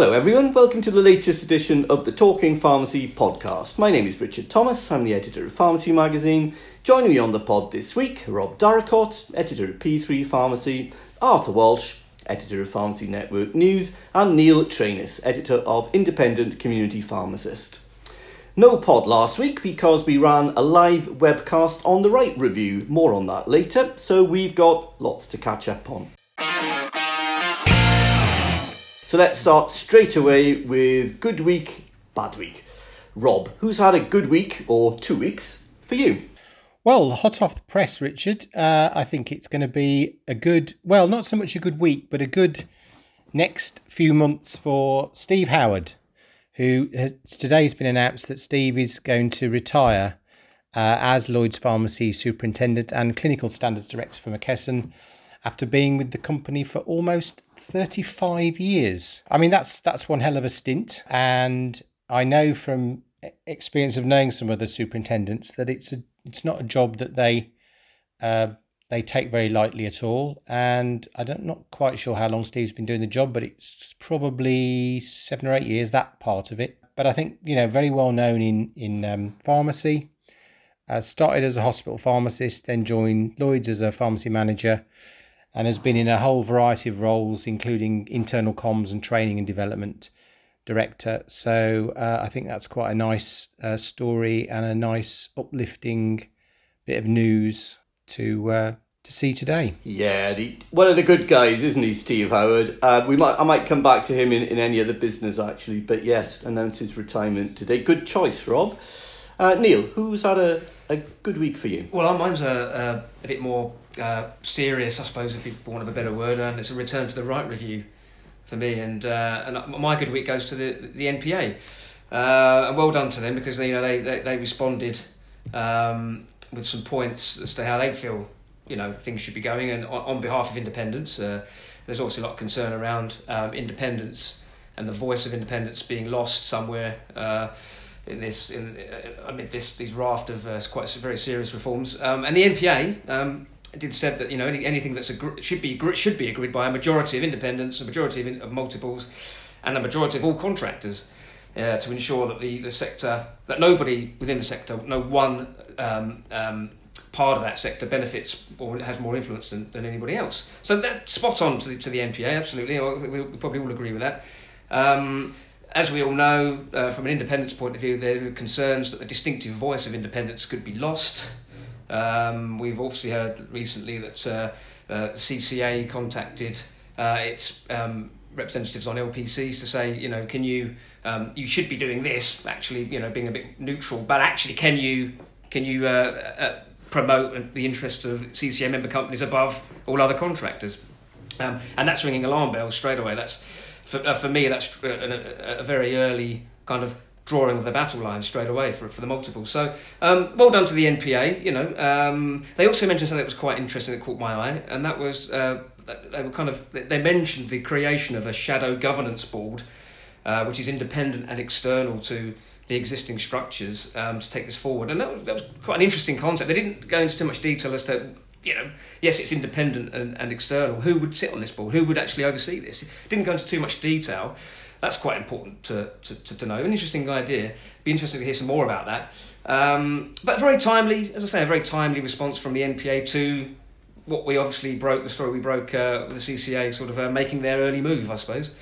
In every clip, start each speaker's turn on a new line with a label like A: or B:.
A: Hello, everyone. Welcome to the latest edition of the Talking Pharmacy podcast. My name is Richard Thomas. I'm the editor of Pharmacy Magazine. Joining me on the pod this week, Rob Darracott, editor of P3 Pharmacy, Arthur Walsh, editor of Pharmacy Network News, and Neil Trainis, editor of Independent Community Pharmacist. No pod last week because we ran a live webcast on the Wright review. More on that later, so we've got lots to catch up on. So let's start straight away with good week, bad week. Rob, who's had a good week or two weeks for you?
B: Well, hot off the press, Richard. Uh, I think it's going to be a good, well, not so much a good week, but a good next few months for Steve Howard, who has, today's been announced that Steve is going to retire uh, as Lloyd's Pharmacy Superintendent and Clinical Standards Director for McKesson after being with the company for almost 35 years. I mean, that's that's one hell of a stint, and I know from experience of knowing some other superintendents that it's a it's not a job that they uh, they take very lightly at all. And I don't not quite sure how long Steve's been doing the job, but it's probably seven or eight years that part of it. But I think you know very well known in in um, pharmacy. Uh, started as a hospital pharmacist, then joined Lloyd's as a pharmacy manager, and has been in a whole variety of roles, including internal comms and training and development director. So uh, I think that's quite a nice uh, story and a nice uplifting bit of news to uh, to see today.
A: Yeah, the, one of the good guys, isn't he, Steve Howard? Uh, we might I might come back to him in, in any other business actually, but yes, announced his retirement today. Good choice, Rob. Uh, Neil, who's had a, a good week for you?
C: Well, mine's a, a, a bit more uh, serious, I suppose, if you want of a better word, and it's a return to the Wright review for me. And uh, and my good week goes to the the NPA. Uh, and well done to them because you know they they, they responded um, with some points as to how they feel you know things should be going. And on, on behalf of independence, uh, there's also a lot of concern around um, independence and the voice of independence being lost somewhere uh, in this in uh, amid this these raft of uh, quite very serious reforms. Um, and the NPA um, did said that you know any, anything that's agre- should be should be agreed by a majority of independents, a majority of, in, of multiples, and a majority of all contractors. Uh, to ensure that the, the sector, that nobody within the sector, no one um, um, part of that sector benefits or has more influence than, than anybody else. So that's spot on to the, to the NPA, absolutely. We, we probably all agree with that. Um, as we all know, uh, from an independence point of view, there are concerns that the distinctive voice of independence could be lost. Um, we've also heard recently that uh, uh, CCA contacted uh, its um, representatives on LPCs to say, you know, can you, um, you should be doing this, actually, you know, being a bit neutral, but actually, can you, can you uh, uh, promote the interests of CCA member companies above all other contractors? Um, and that's ringing alarm bells straight away. That's for, uh, for me, that's a, a, very early kind of drawing of the battle line straight away for, for the multiple. So um, well done to the NPA. You know, um, they also mentioned something that was quite interesting that caught my eye, and that was uh, they were kind of they mentioned the creation of a shadow governance board, uh, which is independent and external to the existing structures um, to take this forward. And that was, that was quite an interesting concept. They didn't go into too much detail as to you know, yes, it's independent and, and external. Who would sit on this board? Who would actually oversee this? Didn't go into too much detail. That's quite important to, to, to know. An interesting idea. Be interesting to hear some more about that. Um, but very timely, as I say, a very timely response from the NPA to what we obviously broke, the story we broke uh, with the CCA sort of uh, making their early move, I suppose.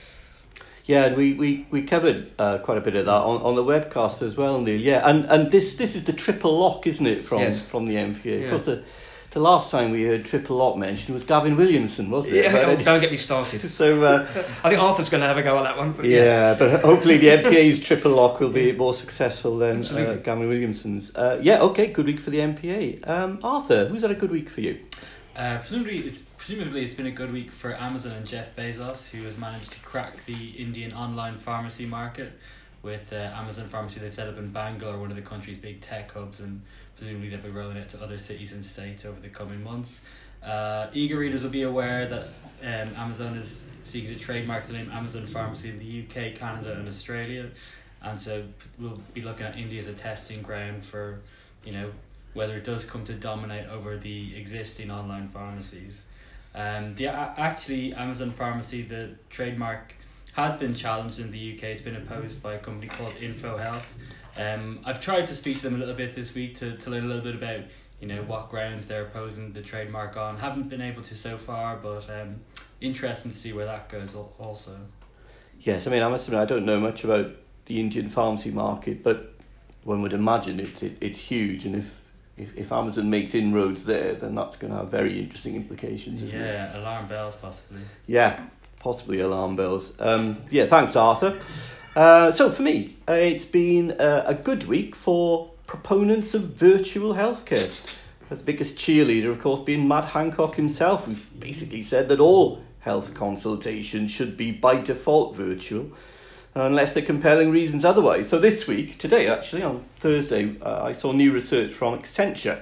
A: Yeah, and we, we, we covered uh, quite a bit of that on, on the webcast as well, Neil. Yeah, and, and this this is the triple lock, isn't it, from
C: yes.
A: from the NPA? Yeah. Of course, the, the last time we heard triple lock mentioned was Gavin Williamson, wasn't
C: it? Yeah, oh, don't get me started.
A: So uh,
C: I think Arthur's going to have a go on that one.
A: But yeah. yeah. but hopefully the NPA's triple lock will be more successful than uh, Gavin Williamson's. Uh, yeah, okay, good week for the NPA. Um, Arthur, who's had a good week for you?
D: Uh, presumably, it's presumably it's been a good week for Amazon and Jeff Bezos, who has managed to crack the Indian online pharmacy market with uh, Amazon Pharmacy they set up in Bangalore, one of the country's big tech hubs, and presumably they'll be rolling it to other cities and states over the coming months. Uh, eager readers will be aware that um, Amazon is seeking to trademark the name Amazon Pharmacy in the UK, Canada, and Australia, and so we'll be looking at India as a testing ground for, you know, whether it does come to dominate over the existing online pharmacies. Um, the actually Amazon Pharmacy, the trademark has been challenged in the UK. It's been opposed by a company called Info Health. Um, I've tried to speak to them a little bit this week to, to learn a little bit about you know what grounds they're opposing the trademark on. Haven't been able to so far, but um, interesting to see where that goes also.
A: Yes, I mean I must admit I don't know much about the Indian pharmacy market, but one would imagine it's it, it's huge, and if, if if Amazon makes inroads there, then that's going to have very interesting implications.
D: Yeah, it? alarm bells possibly.
A: Yeah, possibly alarm bells. Um, yeah, thanks, Arthur. Uh, so for me, uh, it's been uh, a good week for proponents of virtual healthcare. The biggest cheerleader, of course, being Matt Hancock himself, who basically said that all health consultations should be by default virtual unless there are compelling reasons otherwise. So this week, today actually, on Thursday, uh, I saw new research from Accenture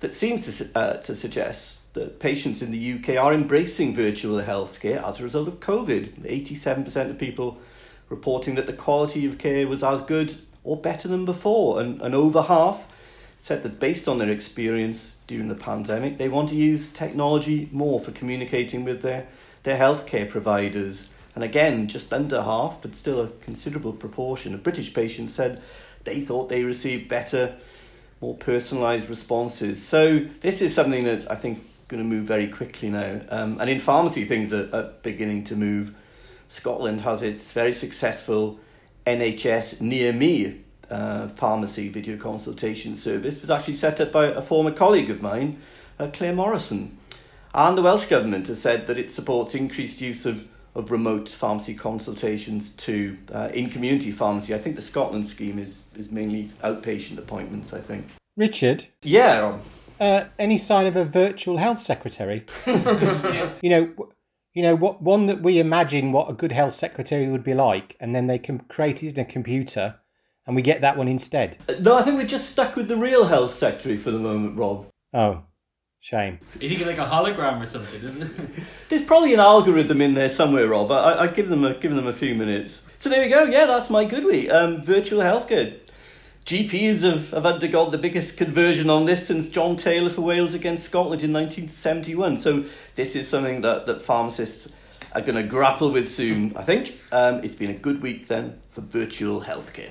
A: that seems to, uh, to suggest that patients in the UK are embracing virtual healthcare as a result of COVID. 87% of people reporting that the quality of care was as good or better than before, and, and over half said that based on their experience during the pandemic, they want to use technology more for communicating with their, their healthcare providers. And again, just under half, but still a considerable proportion of British patients said they thought they received better, more personalised responses. So this is something that I think, going to move very quickly now. Um, and in pharmacy, things are, are beginning to move. Scotland has its very successful NHS Near Me uh, pharmacy video consultation service. It was actually set up by a former colleague of mine, uh, Claire Morrison. And the Welsh Government has said that it supports increased use of of remote pharmacy consultations to uh, in community pharmacy. I think the Scotland scheme is, is mainly outpatient appointments, I think.
B: Richard?
A: Yeah.
B: Uh, any sign of a virtual health secretary? you know, you know what one that we imagine what a good health secretary would be like, and then they can create it in a computer, and we get that one instead.
A: Uh, no, I think we're just stuck with the real health secretary for the moment, Rob.
B: Oh, Shame.
D: You think like a hologram or something, isn't it?
A: There's probably an algorithm in there somewhere, Rob. I, I give them a give them a few minutes. So there we go. Yeah, that's my good week. Um, virtual healthcare. GPs have, have undergone the biggest conversion on this since John Taylor for Wales against Scotland in 1971. So this is something that, that pharmacists are going to grapple with soon, I think. Um, it's been a good week then for virtual healthcare.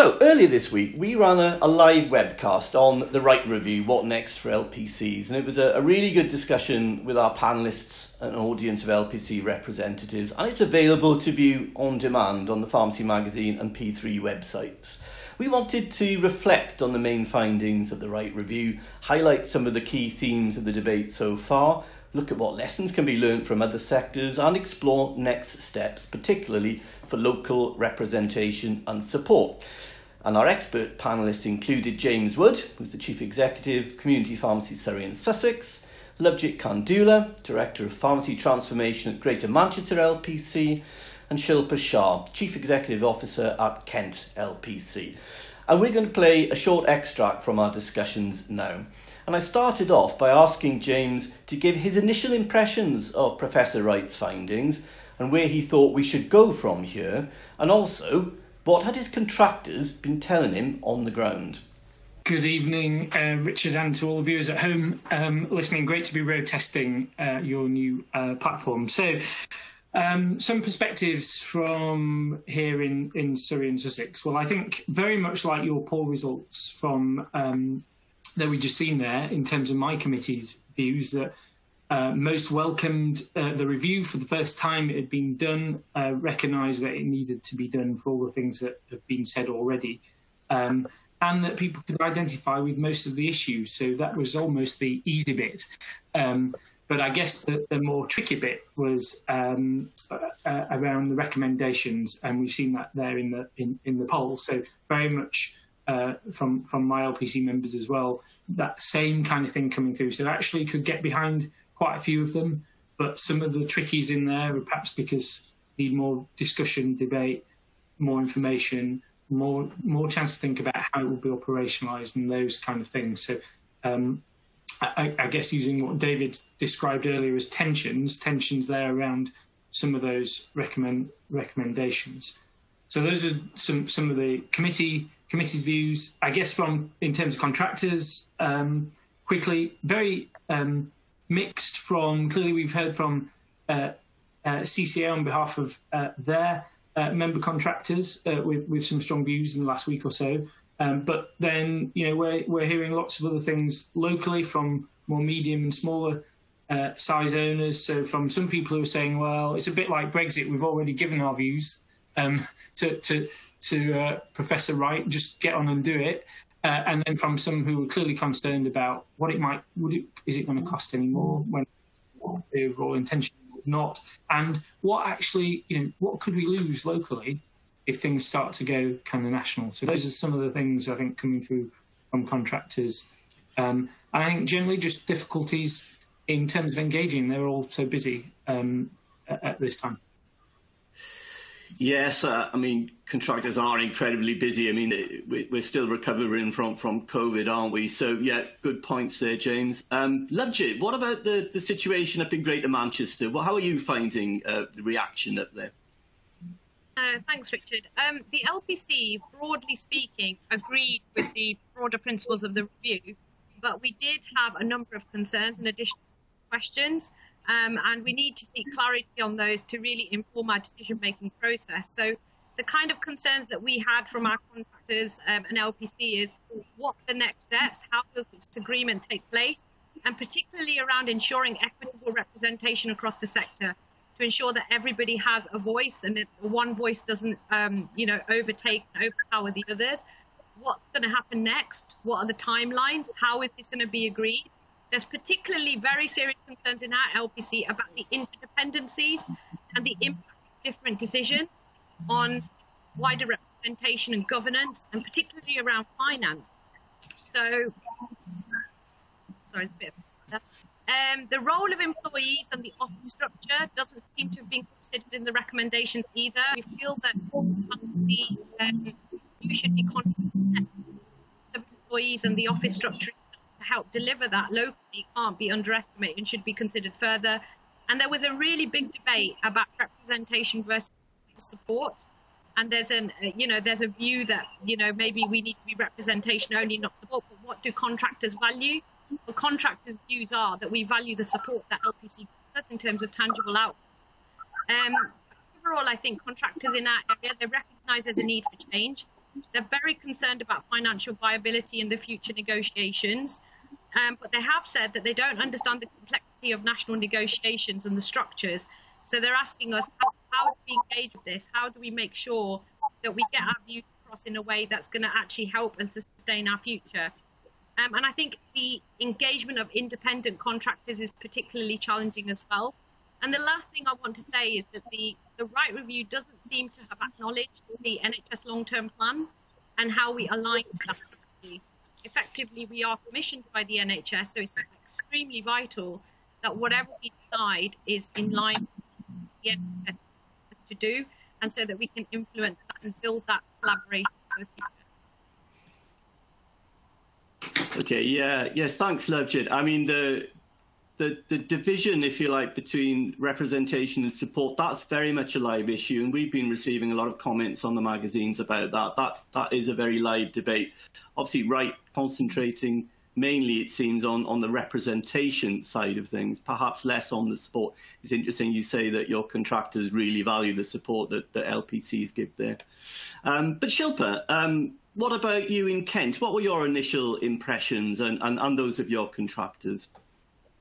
A: So, earlier this week, we ran a, a, live webcast on the Wright Review, What Next for LPCs, and it was a, a, really good discussion with our panellists and audience of LPC representatives, and it's available to view on demand on the Pharmacy Magazine and P3 websites. We wanted to reflect on the main findings of the Wright Review, highlight some of the key themes of the debate so far, look at what lessons can be learned from other sectors, and explore next steps, particularly for local representation and support. And our expert panellists included James Wood, who's the Chief Executive, Community Pharmacy Surrey and Sussex, Lovejeet Kandula, Director of Pharmacy Transformation at Greater Manchester LPC, and Shilpa Shah, Chief Executive Officer at Kent LPC. And we're going to play a short extract from our discussions now. And I started off by asking James to give his initial impressions of Professor Wright's findings and where he thought we should go from here, and also what had his contractors been telling him on the ground?
E: Good evening, uh, Richard, and to all the viewers at home um, listening. Great to be road testing uh, your new uh, platform. So, um, some perspectives from here in, in Surrey and Sussex. Well, I think very much like your poll results from um, that we just seen there, in terms of my committee's views, that uh, most welcomed uh, the review for the first time it had been done, uh, recognised that it needed to be done for all the things that have been said already, um, and that people could identify with most of the issues. So that was almost the easy bit. Um, but I guess the, the, more tricky bit was um, uh, around the recommendations, and we've seen that there in the in, in the poll. So very much uh, from from my LPC members as well, that same kind of thing coming through. So actually could get behind quite a few of them, but some of the trickies in there are perhaps because need more discussion, debate, more information, more more chance to think about how it will be operationalised and those kind of things. So. Um, I, I, guess using what David described earlier as tensions, tensions there around some of those recommend recommendations. So those are some some of the committee committee's views. I guess from in terms of contractors, um, quickly very um, mixed from clearly we've heard from uh, uh, CCA on behalf of uh, their uh, member contractors uh, with, with some strong views in the last week or so. Um, but then, you know, we're, we're hearing lots of other things locally from more medium and smaller uh, size owners. So from some people who are saying, well, it's a bit like Brexit. We've already given our views um, to, to, to uh, Professor Wright, just get on and do it. Uh, and then from some who were clearly concerned about what it might, would it, is it going to cost any more when the overall intention not, and what actually, you know, what could we lose locally if things start to go kind of national? So those are some of the things I think coming through from contractors. Um, and I think generally just difficulties in terms of engaging. They're all so busy um, at, at this time.
A: Yes, uh, I mean contractors are incredibly busy. I mean we're still recovering from, from COVID, aren't we? So yeah, good points there, James. Um, Lovejeet, what about the, the situation up in Greater Manchester? Well, how are you finding uh, the reaction up there?
F: Uh, thanks, Richard. Um, the LPC, broadly speaking, agreed with the broader principles of the review, but we did have a number of concerns and additional questions. Um, and we need to seek clarity on those to really inform our decision making process. So, the kind of concerns that we had from our contractors um, and LPC is what the next steps, how does this agreement take place, and particularly around ensuring equitable representation across the sector to ensure that everybody has a voice and that one voice doesn't, um, you know, overtake and overpower the others. What's going to happen next? What are the timelines? How is this going to be agreed? There's particularly very serious concerns in our LPC about the interdependencies and the impact of different decisions on wider representation and governance, and particularly around finance. So, sorry, a bit of um, the role of employees and the office structure doesn't seem to have been considered in the recommendations either. We feel that the you should be confident employees and the office structure to help deliver that locally can't be underestimated and should be considered further. And there was a really big debate about representation versus support. And there's an, uh, you know, there's a view that, you know, maybe we need to be representation only, not support. But what do contractors value? The contractors' views are that we value the support that LPC does in terms of tangible outcomes. Um, overall, I think contractors in our area they recognise there's a need for change. They're very concerned about financial viability in the future negotiations. Um, but they have said that they don't understand the complexity of national negotiations and the structures. So they're asking us, how, how do we engage with this? How do we make sure that we get our views across in a way that's going to actually help and sustain our future? Um, and I think the engagement of independent contractors is particularly challenging as well. And the last thing I want to say is that the, the Wright Review doesn't seem to have acknowledged the NHS long term plan and how we align to that effectively we are commissioned by the NHS, so it's extremely vital that whatever we decide is in line with the NHS to do, and so that we can influence that and build that collaboration
A: Okay, yeah, yes, thanks, Lovejeet. I mean, the the, the division, if you like, between representation and support, that's very much a live issue. And we've been receiving a lot of comments on the magazines about that. That's, that is a very live debate. Obviously, Wright concentrating mainly, it seems, on, on the representation side of things, perhaps less on the support. It's interesting you say that your contractors really value the support that, that LPCs give there. Um, but Shilpa, um, what about you in Kent? What were your initial impressions and, and, and those of your contractors?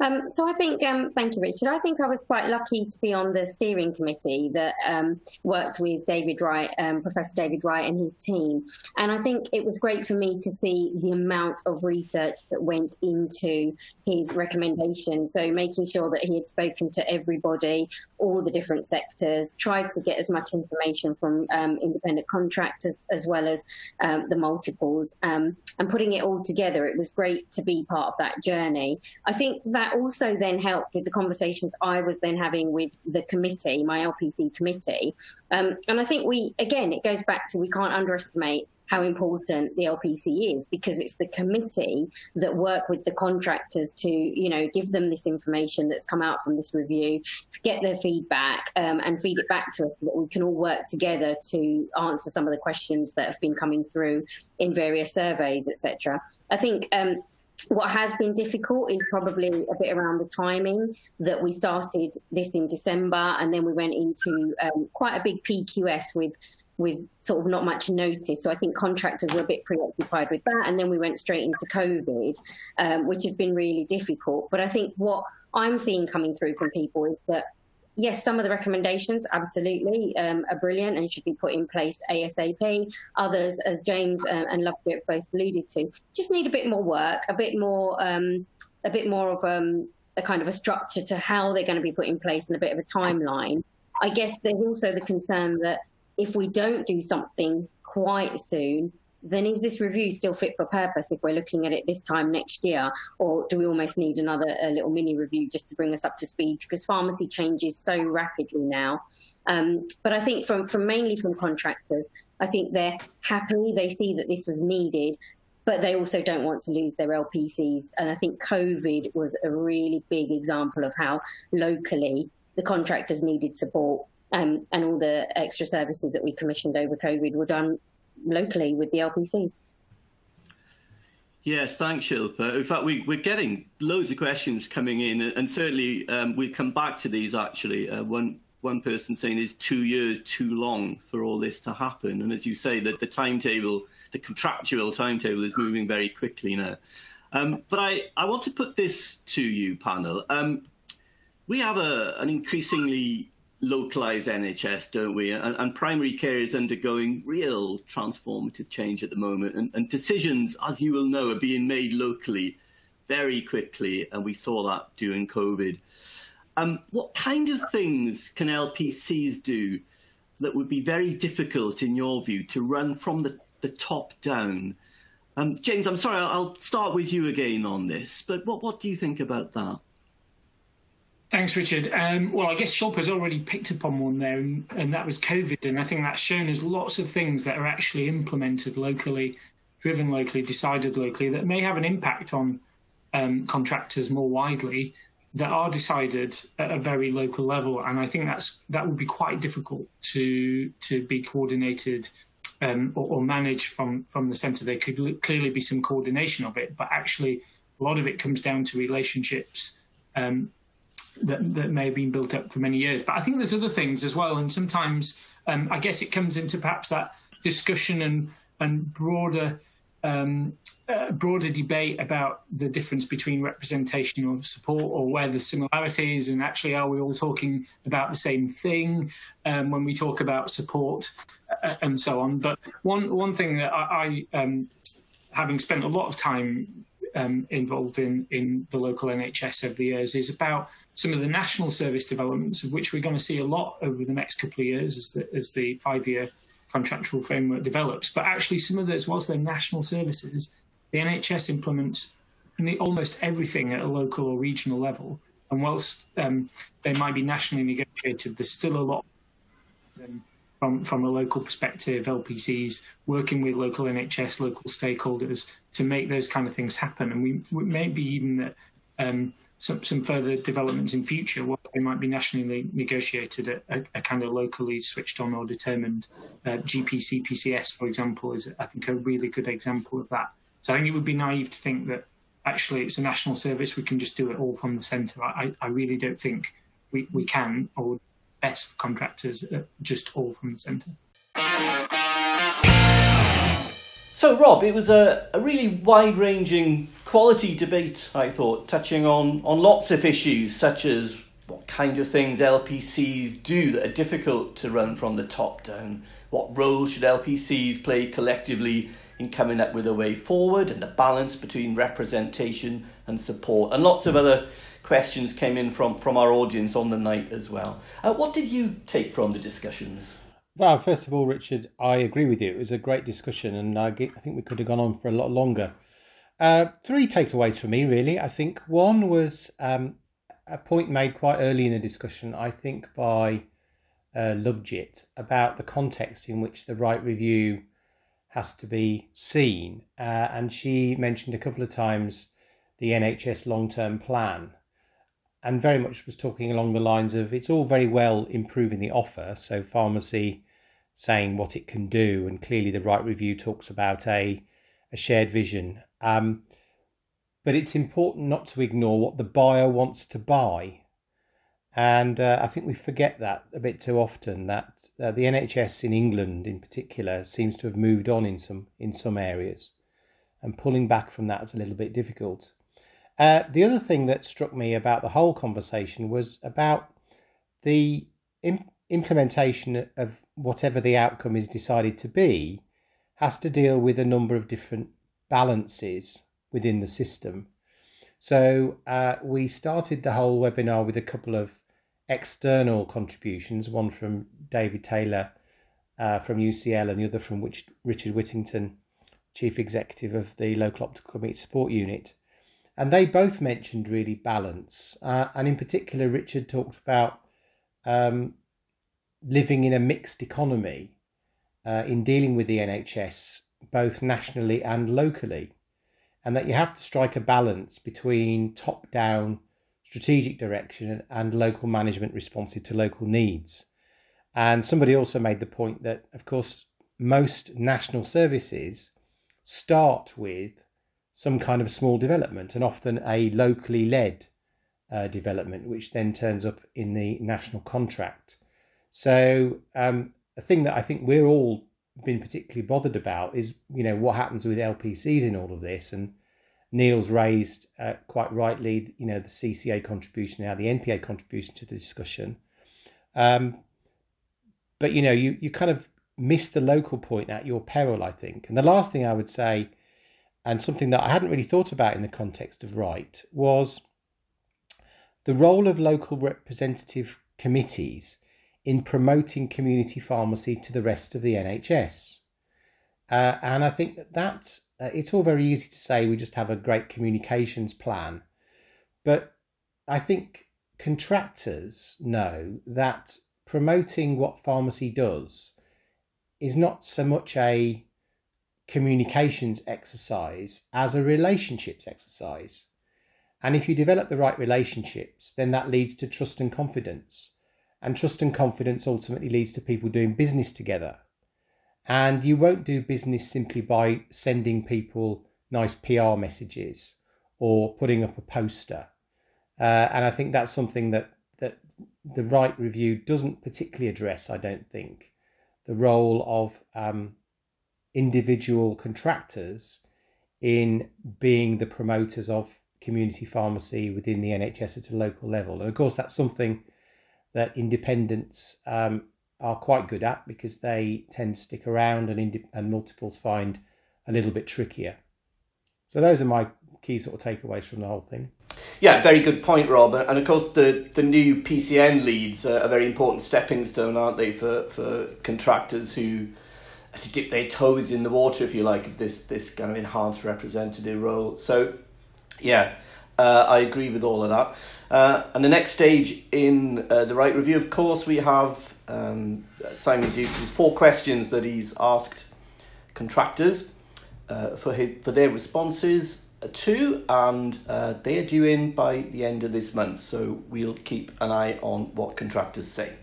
G: Um, so I think, um, thank you, Richard. I think I was quite lucky to be on the steering committee that um, worked with David Wright, um, Professor David Wright, and his team. And I think it was great for me to see the amount of research that went into his recommendation. So making sure that he had spoken to everybody, all the different sectors, tried to get as much information from um, independent contractors as well as um, the multiples, and putting it all together. It was great to be part of that journey. I think that that also then helped with the conversations I was then having with the committee, my LPC committee. Um, and I think we, again, it goes back to we can't underestimate how important the LPC is because it's the committee that work with the contractors to, you know, give them this information that's come out from this review, get their feedback um, and feed it back to us so that we can all work together to answer some of the questions that have been coming through in various surveys, etc. I think um, what has been difficult is probably a bit around the timing that we started this in December and then we went into um, quite a big PQS with with sort of not much notice. So I think contractors were a bit preoccupied with that. And then we went straight into COVID, um, which has been really difficult. But I think what I'm seeing coming through from people is that yes, some of the recommendations absolutely um, are brilliant and should be put in place ASAP. Others, as James uh, and Lovejeet both alluded to, just need a bit more work, a bit more, um, a bit more of um, a kind of a structure to how they're going to be put in place and a bit of a timeline. I guess there's also the concern that if we don't do something quite soon, then is this review still fit for purpose if we're looking at it this time next year? Or do we almost need another a little mini review just to bring us up to speed? Because pharmacy changes so rapidly now. Um, but I think from, from mainly from contractors, I think they're happy. They see that this was needed, but they also don't want to lose their LPCs. And I think COVID was a really big example of how locally the contractors needed support um, and all the extra services that we commissioned over COVID were done locally with the LPCs.
A: Yes, thanks, Shilpa. In fact, we, are getting loads of questions coming in, and certainly um, we'll come back to these actually. Uh, one, one person saying is two years too long for all this to happen. And as you say, that the timetable, the contractual timetable is moving very quickly now. Um, but I, I want to put this to you, panel. Um, we have a, an increasingly localized NHS, don't we? And, and, primary care is undergoing real transformative change at the moment. And, and, decisions, as you will know, are being made locally very quickly. And we saw that during COVID. Um, what kind of things can LPCs do that would be very difficult, in your view, to run from the, the top down? Um, James, I'm sorry, I'll start with you again on this, but what, what do you think about that?
E: Thanks, Richard. Um, well, I guess Shilpa's already picked up on one there, and, and, that was COVID. And I think that's shown us lots of things that are actually implemented locally, driven locally, decided locally, that may have an impact on um, contractors more widely, that are decided at a very local level. And I think that's that would be quite difficult to to be coordinated um, or, or, managed from from the centre. There could clearly be some coordination of it, but actually, a lot of it comes down to relationships. Um, that, that may have been built up for many years. But I think there's other things as well, and sometimes um, I guess it comes into perhaps that discussion and and broader um, uh, broader debate about the difference between representation or support or where the similarities and actually are we all talking about the same thing um, when we talk about support uh, and so on. But one one thing that I, I um, having spent a lot of time um, involved in, in the local NHS over the years is about some of the national service developments, of which we're going to see a lot over the next couple of years as the, as the five year contractual framework develops. But actually, some of those, whilst they're national services, the NHS implements almost everything at a local or regional level. And whilst um, they might be nationally negotiated, there's still a lot from, from a local perspective, LPCs working with local NHS, local stakeholders to make those kind of things happen. And we, we maybe even that um, some, some further developments in future, what they might be nationally negotiated at a, a kind of locally switched on or determined. Uh, GP CPCS, for example, is I think a really good example of that. So I think it would be naive to think that actually it's a national service, we can just do it all from the centre. I, I really don't think we, we can or best for contractors uh, just all from the centre.
A: So, Rob, it was a, a really wide ranging quality debate, I thought, touching on, on lots of issues such as what kind of things LPCs do that are difficult to run from the top down, what role should LPCs play collectively in coming up with a way forward, and the balance between representation and support, and lots of other questions came in from, from our audience on the night as well. Uh, what did you take from the discussions?
B: Well, first of all, Richard, I agree with you. It was a great discussion, and I, think we could have gone on for a lot longer. Uh, three takeaways for me, really. I think one was um, a point made quite early in the discussion, I think, by uh, Lovejeet about the context in which the Wright review has to be seen. Uh, and she mentioned a couple of times the NHS long term plan and very much was talking along the lines of it's all very well improving the offer. So, pharmacy saying what it can do. And clearly, the Wright review talks about a, a shared vision. Um, but it's important not to ignore what the buyer wants to buy. And uh, I think we forget that a bit too often. That uh, the NHS in England, in particular, seems to have moved on in some in some areas, and pulling back from that is a little bit difficult. Uh, the other thing that struck me about the whole conversation was about the imp- implementation of whatever the outcome is decided to be has to deal with a number of different balances within the system. So uh, we started the whole webinar with a couple of external contributions, one from David Taylor uh, from UCL and the other from which Richard Whittington, Chief Executive of the Local Optical Support Unit. And they both mentioned really balance. Uh, and in particular, Richard talked about um, living in a mixed economy uh, in dealing with the NHS, both nationally and locally, and that you have to strike a balance between top down strategic direction and local management responsive to local needs. And somebody also made the point that, of course, most national services start with some kind of small development and often a locally led uh, development, which then turns up in the national contract. So um, a thing that I think we're all been particularly bothered about is you know what happens with LPCs in all of this, and Neil's raised uh, quite rightly you know the CCA contribution now the NPA contribution to the discussion. Um, but you know you you kind of miss the local point at your peril, I think. And the last thing I would say, and something that I hadn't really thought about in the context of Wright, was the role of local representative committees in promoting community pharmacy to the rest of the NHS. Uh, and I think that that uh, it's all very easy to say we just have a great communications plan, but I think contractors know that promoting what pharmacy does is not so much a communications exercise as a relationships exercise. And if you develop the right relationships, then that leads to trust and confidence. And trust and confidence ultimately leads to people doing business together. And you won't do business simply by sending people nice PR messages or putting up a poster. Uh, and I think that's something that, that the Wright review doesn't particularly address, I don't think. The role of um, individual contractors in being the promoters of community pharmacy within the NHS at a local level. And of course, that's something that independents um, are quite good at because they tend to stick around and, ind- and multiples find a little bit trickier. So those are my key sort of takeaways from the whole thing.
A: Yeah, very good point, Rob. And of course, the, the new PCN leads are a very important stepping stone, aren't they, for, for contractors who to dip their toes in the water, if you like, of this this kind of enhanced representative role. So, yeah, uh, I agree with all of that. Uh, and the next stage in uh, the Wright review, of course, we have um, Simon Dukes' four questions that he's asked contractors uh, for his, for their responses to, and uh, they are due in by the end of this month. So we'll keep an eye on what contractors say.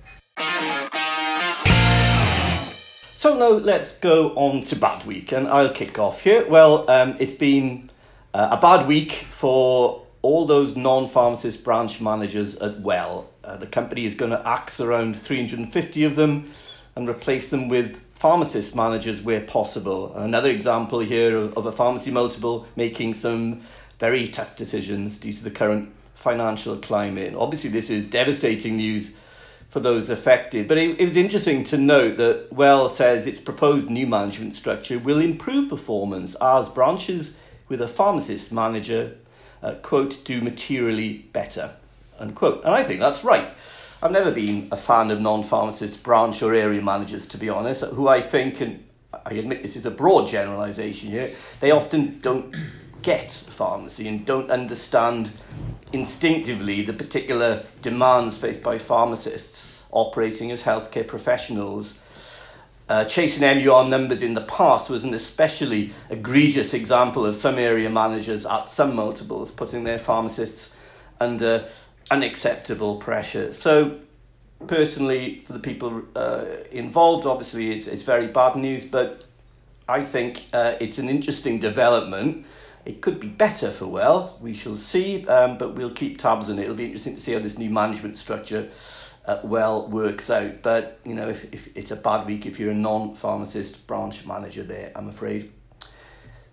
A: So now let's go on to bad week, and I'll kick off here. Well, um, it's been uh, a bad week for all those non-pharmacist branch managers at Well. Uh, the company is going to axe around 350 of them and replace them with pharmacist managers where possible. Another example here of, of a pharmacy multiple making some very tough decisions due to the current financial climate. Obviously, this is devastating news for those affected. But it, it, was interesting to note that Well says its proposed new management structure will improve performance as branches with a pharmacist manager uh, quote, do materially better, unquote. And I think that's right. I've never been a fan of non pharmacist branch or area managers, to be honest, who I think, and I admit this is a broad generalisation here, they often don't get pharmacy and don't understand instinctively the particular demands faced by pharmacists operating as healthcare professionals uh, chasing MUR numbers in the past was an especially egregious example of some area managers at some multiples putting their pharmacists under unacceptable pressure. So, personally, for the people uh, involved, obviously it's, it's very bad news, but I think uh, it's an interesting development It could be better for Well, we shall see, um, but we'll keep tabs on it. It'll be interesting to see how this new management structure uh, well works out. But you know, if, if it's a bad week if you're a non-pharmacist branch manager there, I'm afraid.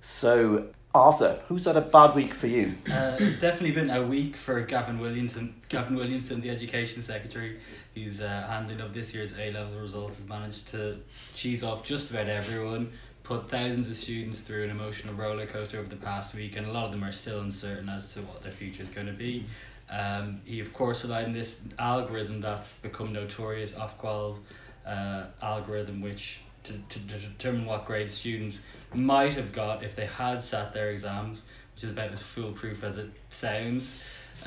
A: So Arthur, who's had a bad week for you?
D: Uh, it's definitely been a week for Gavin Williamson. Gavin Williamson, the Education Secretary, he's uh, handing up this year's A level results, has managed to cheese off just about everyone, put thousands of students through an emotional roller coaster over the past week, and a lot of them are still uncertain as to what their future is going to be. Um, he, of course, relied on this algorithm that's become notorious, Ofqual's uh, algorithm, which to, to, to determine what grade students might have got if they had sat their exams, which is about as foolproof as it sounds.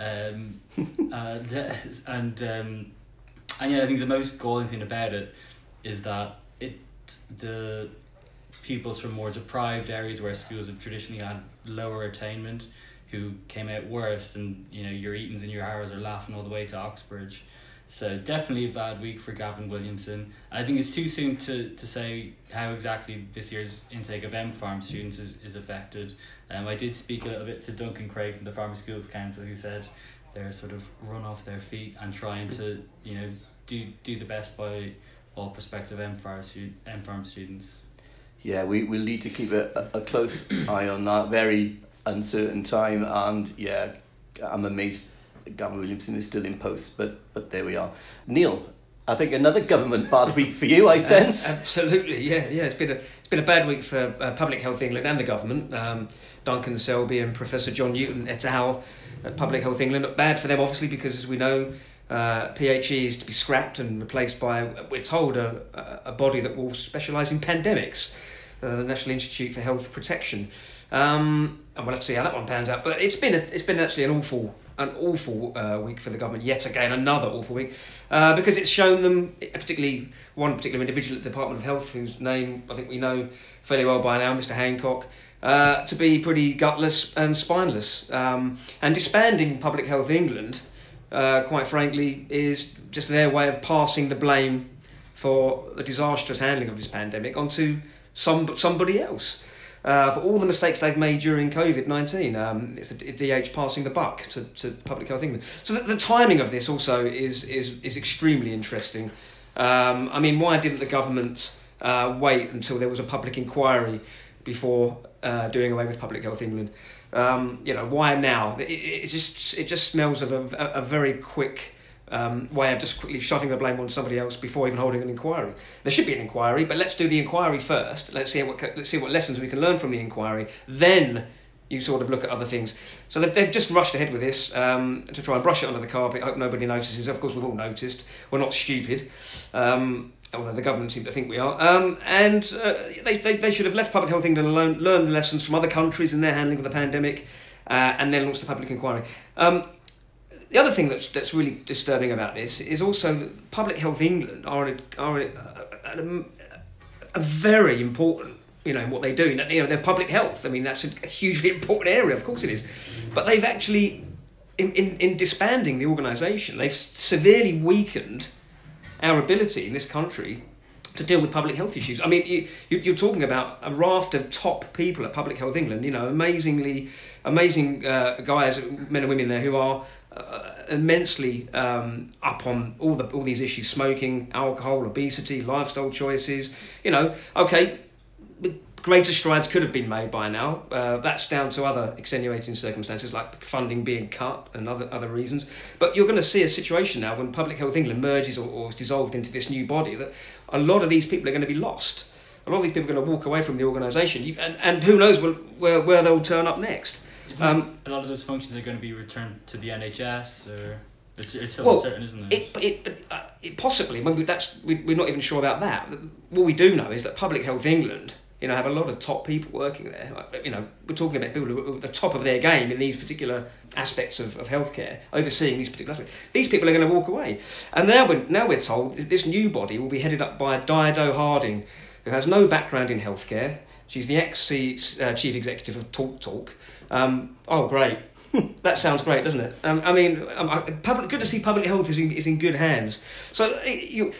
D: Um, and and um, and yeah, I think the most galling thing about it is that it the pupils from more deprived areas where schools have traditionally had lower attainment who came out worst and you know your Etons and your Harrows are laughing all the way to Oxbridge so definitely a bad week for Gavin Williamson. I think it's too soon to, to say how exactly this year's intake of MPharm students is, is affected. Um, I did speak a little bit to Duncan Craig from the Farmer Schools Council who said they're sort of run off their feet and trying to, you know, do do the best by all prospective MPharm, M Farm students.
A: Yeah, we will need to keep a, a close eye on that very uncertain time and yeah, I'm amazed Gavin Williamson is still in post, but but there we are. Neil, I think another government bad week for you. I sense.
C: Uh, absolutely, yeah, yeah. It's been a it's been a bad week for uh, Public Health England and the government. Um, Duncan Selbie and Professor John Newton et al. at Public Health England. Bad for them, obviously, because as we know, uh, PHE is to be scrapped and replaced by, we're told, a, a body that will specialise in pandemics, uh, the National Institute for Health Protection. Um, and we'll have to see how that one pans out. But it's been a, it's been actually an awful an awful uh, week for the government yet again, another awful week, uh, because it's shown them, particularly one particular individual at the Department of Health, whose name I think we know fairly well by now, Mr. Hancock, uh, to be pretty gutless and spineless. Um, and disbanding Public Health England, uh, quite frankly, is just their way of passing the blame for the disastrous handling of this pandemic onto some somebody else uh, for all the mistakes they've made during COVID 19. Um, it's the DH passing the buck to, to Public Health England. So the, the timing of this also is, is, is extremely interesting. Um, I mean, why didn't the government uh, wait until there was a public inquiry before uh, doing away with Public Health England? Um, you know, why now? It, it, just it just smells of a, a, a very quick um, way of just quickly shoving the blame on somebody else before even holding an inquiry. There should be an inquiry, but let's do the inquiry first. Let's see what let's see what lessons we can learn from the inquiry. Then you sort of look at other things. So they've, they've just rushed ahead with this um, to try and brush it under the carpet. I hope nobody notices. Of course, we've all noticed. We're not stupid. Um, although the government seem to think we are. Um, and uh, they, they, they should have left Public Health England alone, learned the lessons from other countries in their handling of the pandemic, uh, and then launched the public inquiry. Um, the other thing that's that's really disturbing about this is also that Public Health England are a, are a, a, a very important you know what they do. You know, they're public health. I mean, that's a hugely important area. Of course, it is. But they've actually, in in, in disbanding the organisation, they've severely weakened our ability in this country to deal with public health issues. I mean, you, you, are talking about a raft of top people at Public Health England. You know, amazingly, amazing uh, guys, men and women there who are uh, immensely um, up on all the all these issues: smoking, alcohol, obesity, lifestyle choices. You know, okay, the greater strides could have been made by now. Uh, that's down to other extenuating circumstances like funding being cut and other other reasons. But you're going to see a situation now when Public Health England merges or, or is dissolved into this new body that a lot of these people are going to be lost. A lot of these people are going to walk away from the organisation, and, and who knows where, where, where they'll turn up next.
D: Um, a lot of those functions are going to be returned to the NHS, or it's, it's still well, uncertain, isn't it?
C: It, it, uh, it possibly. Maybe that's we, we're not even sure about that. What we do know is that Public Health England, you know, have a lot of top people working there. You know, we're talking about people who are at the top of their game in these particular aspects of, of healthcare, overseeing these particular aspects. These people are going to walk away, and now we're now we're told this new body will be headed up by Dido Harding, who has no background in healthcare. She's the ex uh, chief executive of TalkTalk. Um, oh, great. that sounds great, doesn't it? Um, I mean, um, public, good to see public health is in, is in good hands. So you,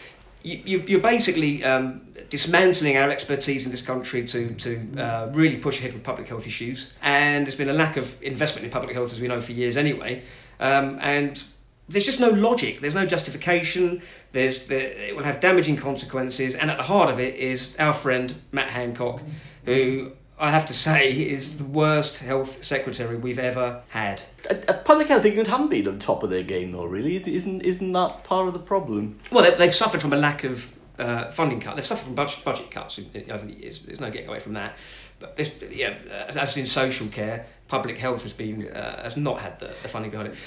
C: you, you're basically um, dismantling our expertise in this country to, to uh, really push ahead with public health issues. And there's been a lack of investment in public health, as we know, for years anyway. Um, and there's just no logic. There's no justification. There's there, it will have damaging consequences. And at the heart of it is our friend Matt Hancock, who I have to say is the worst health secretary we've ever had.
A: Uh, public health England haven't been on top of their game, though. Really, isn't isn't that part of the problem?
C: Well, they, they've suffered from a lack of uh, funding cut. They've suffered from budget, budget cuts over the years. There's no getting away from that. But this, yeah, as, as in social care, public health has been uh, has not had the, the funding behind it.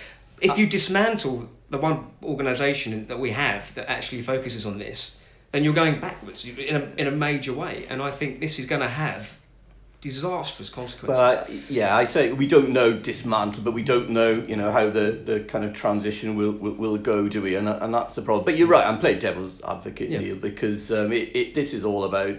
C: If you dismantle the one organisation that we have that actually focuses on this, then you're going backwards in a, in a major way. And I think this is going to have disastrous consequences.
A: Yeah, I say we don't know dismantle, but we don't know, you know, how the, the kind of transition will, will, will go, do we? And, and that's the problem. But you're right, I'm playing devil's advocate, yeah. Neil, because um, it, it, this is all about,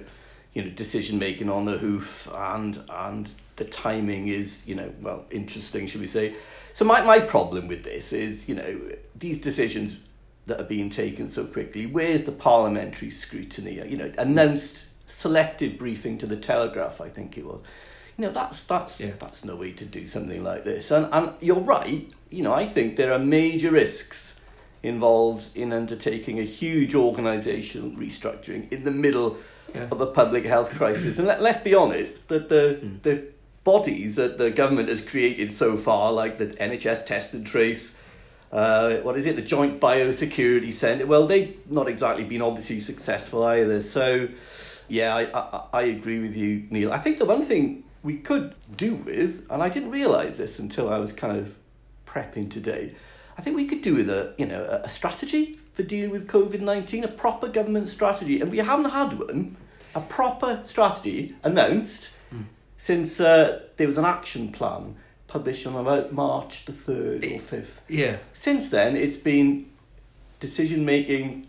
A: you know, decision making on the hoof and and the timing is, you know, well, interesting, should we say. So my, my problem with this is, you know, these decisions that are being taken so quickly, where's the parliamentary scrutiny? You know, announced selective briefing to the Telegraph, I think it was. You know, that's that's yeah. that's no way to do something like this. And and you're right. You know, I think there are major risks involved in undertaking a huge organisational restructuring in the middle yeah. of a public health crisis. And let, let's be honest, that the mm. the bodies that the government has created so far, like the NHS Test and Trace, uh, what is it, the Joint Biosecurity Centre, well, they've not exactly been obviously successful either. So yeah, I, I, I agree with you, Neil. I think the one thing we could do with, and I didn't realise this until I was kind of prepping today, I think we could do with a you know a, strategy for dealing with COVID nineteen, a proper government strategy, and we haven't had one, a proper strategy announced mm. since uh, there was an action plan published on about March the third or fifth.
C: Yeah.
A: Since then, it's been decision making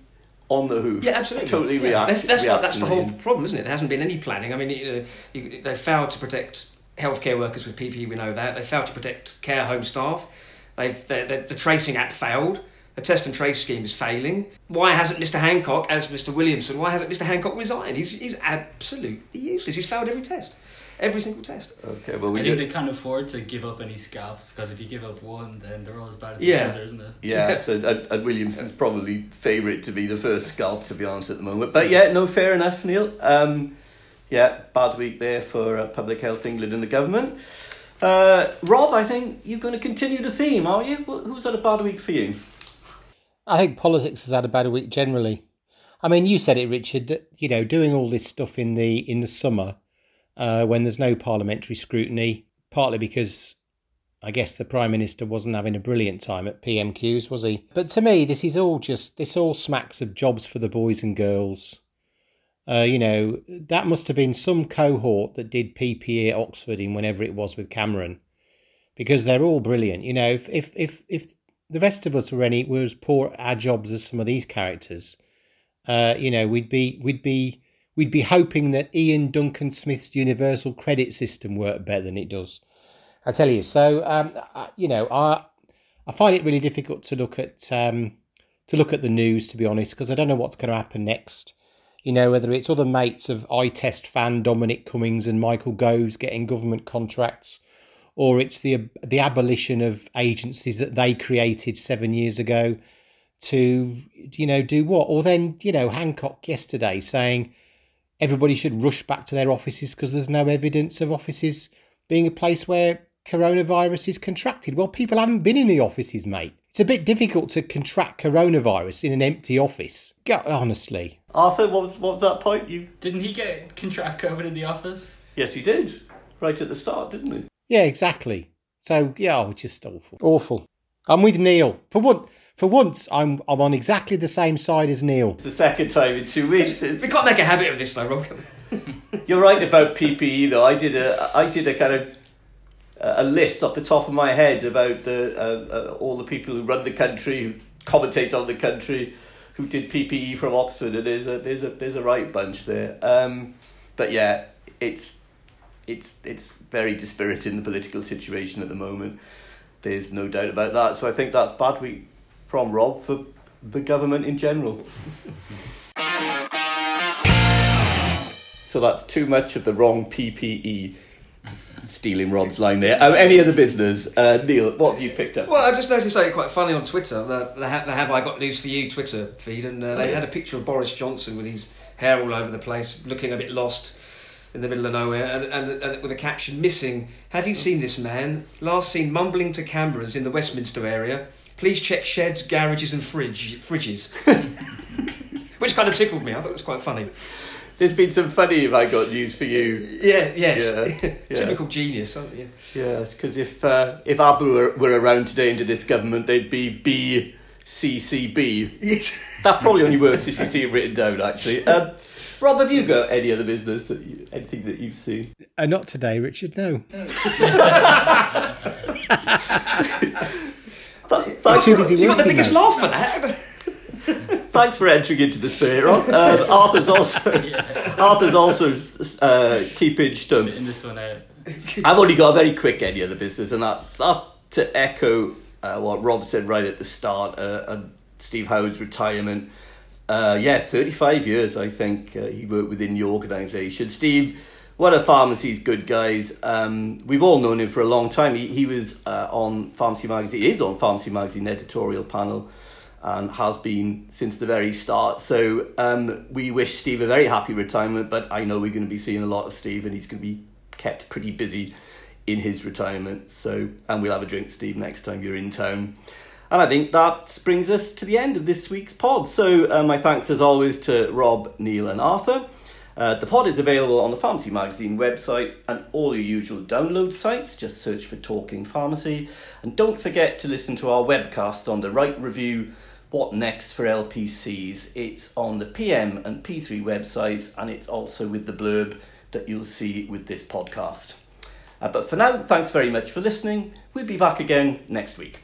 A: on the hoof.
C: Yeah, absolutely.
A: Totally
C: yeah.
A: react.
C: That's, that's, what, that's the whole problem, isn't it? There hasn't been any planning. I mean, you know, you, they failed to protect healthcare workers with PPE. We know that they failed to protect care home staff. They've the, the tracing app failed. The test and trace scheme is failing. Why hasn't Mr. Hancock, as Mr. Williamson, why hasn't Mr. Hancock resigned? He's, he's absolutely useless. He's failed every test every single test.
A: Okay, well, we
D: I think they can't afford to give up any scalps because if you give up one, then they're all as bad as yeah. the other, isn't it?
A: Yeah, so and, and Williamson's probably favourite to be the first scalp, to be honest, at the moment. But yeah, no, fair enough, Neil. Um, yeah, bad week there for uh, Public Health England and the government. Uh, Rob, I think you're going to continue the theme, are you? Who's had a bad week for you?
B: I think politics has had a bad week generally. I mean, you said it, Richard, that you know doing all this stuff in the in the summer uh, when there's no parliamentary scrutiny, partly because I guess the Prime Minister wasn't having a brilliant time at PMQs, was he? But to me, this is all just, this all smacks of jobs for the boys and girls. Uh, you know, that must have been some cohort that did PPE at Oxford in whenever it was with Cameron, because they're all brilliant. You know, if if if, if the rest of us were any were as poor at our jobs as some of these characters, uh, you know, we'd be we'd be we'd be hoping that Iain Duncan Smith's universal credit system worked better than it does. I tell you. So, um, you know, I I find it really difficult to look at um, to look at the news, to be honest, because I don't know what's going to happen next. You know, whether it's other mates of I Test fan Dominic Cummings and Michael Gove's getting government contracts, or it's the the abolition of agencies that they created seven years ago to, you know, do what? Or then, you know, Hancock yesterday saying everybody should rush back to their offices because there's no evidence of offices being a place where coronavirus is contracted. Well, people haven't been in the offices, mate. It's a bit difficult to contract coronavirus in an empty office. honestly.
A: Arthur, what was, what was that point? You
D: Didn't he get contract COVID in the office?
A: Yes, he did. Right at the start, didn't he?
B: Yeah, exactly. So, yeah, oh, just awful. Awful. I'm with Neil. For what? For once, I'm I'm on exactly the same side as Neil.
A: It's the second time in two weeks.
C: We can't make a habit of this, though, Rob.
A: You're right about PPE, though. I did a I did a kind of a list off the top of my head about the uh, uh, all the people who run the country, who commentate on the country, who did PPE from Oxford, and there's a there's a there's a right bunch there. Um, but yeah, it's it's it's very dispiriting the political situation at the moment. There's no doubt about that. So I think that's bad. We from Rob for the government in general. So that's too much of the wrong PPE. Stealing Rob's line there. Um, any other business? Uh, Neil, what have you picked up?
C: Well, I just noticed something quite funny on Twitter. The, the, ha- the Have I Got News for You Twitter feed, and uh, they
A: yeah.
C: had a picture of Boris Johnson with his hair all over the place, looking a bit lost in the middle of nowhere, and, and, and with a caption missing. Have you seen this man? Last seen mumbling to cameras in the Westminster area. Please check sheds, garages, and fridge fridges. Which kind of tickled me. I thought it was quite funny.
A: There's been some funny Have I Got News for You.
C: Yeah, yes.
A: Yeah, yeah.
C: Typical genius. aren't you?
A: Yeah, because if, uh, if Abu were, were around today under this government, they'd be BCCB.
C: Yes.
A: That probably only works if you see it written down, actually. Um, Rob, have you got any other business, that you, anything that you've seen?
B: Uh, not today, Richard. No.
A: Th- thanks,
B: Too busy
C: You got the biggest
B: mate.
C: laugh for that.
A: thanks for entering into the spirit, Rob. Um, Arthur's also Arthur's also uh, keeping stum.
D: Sitting this one out.
A: I've only got a very quick any other business, and that that's to echo uh, what Rob said right at the start. Uh, and Steve Howard's retirement. Uh, yeah, thirty-five years. I think uh, he worked within the organisation. Steve, one of pharmacy's good guys. Um, we've all known him for a long time. He he was uh, on Pharmacy Magazine. He is on Pharmacy Magazine editorial panel. And has been since the very start. So um, we wish Steve a very happy retirement, but I know we're going to be seeing a lot of Steve, and he's going to be kept pretty busy in his retirement. So, and we'll have a drink, Steve, next time you're in town. And I think that brings us to the end of this week's pod. So, uh, my thanks as always to Rob, Neil, and Arthur. Uh, the pod is available on the Pharmacy Magazine website and all your usual download sites. Just search for Talking Pharmacy. And don't forget to listen to our webcast on the Wright Review What Next for LPCs. It's on the PM and P3 websites, and it's also with the blurb that you'll see with this podcast. Uh, but for now, thanks very much for listening. We'll be back again next week.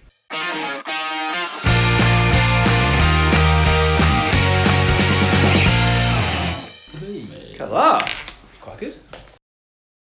A: Look